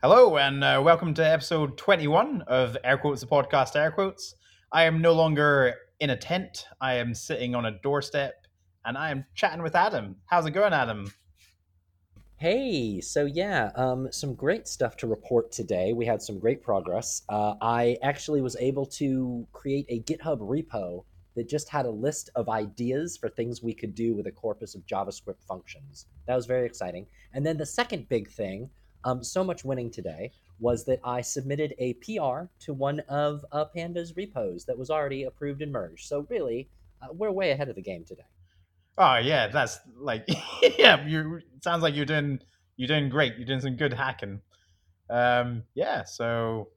Hello, and uh, welcome to episode 21 of Air Quotes, the podcast Air Quotes. I am no longer in a tent. I am sitting on a doorstep and I am chatting with Adam. How's it going, Adam? Hey, so yeah, um, some great stuff to report today. We had some great progress. Uh, I actually was able to create a GitHub repo that just had a list of ideas for things we could do with a corpus of JavaScript functions. That was very exciting. And then the second big thing, um, so much winning today, was that I submitted a PR to one of uh, Panda's repos that was already approved and merged. So really, uh, we're way ahead of the game today. Oh yeah, that's like yeah. You sounds like you're doing you're doing great. You're doing some good hacking. Um, yeah. So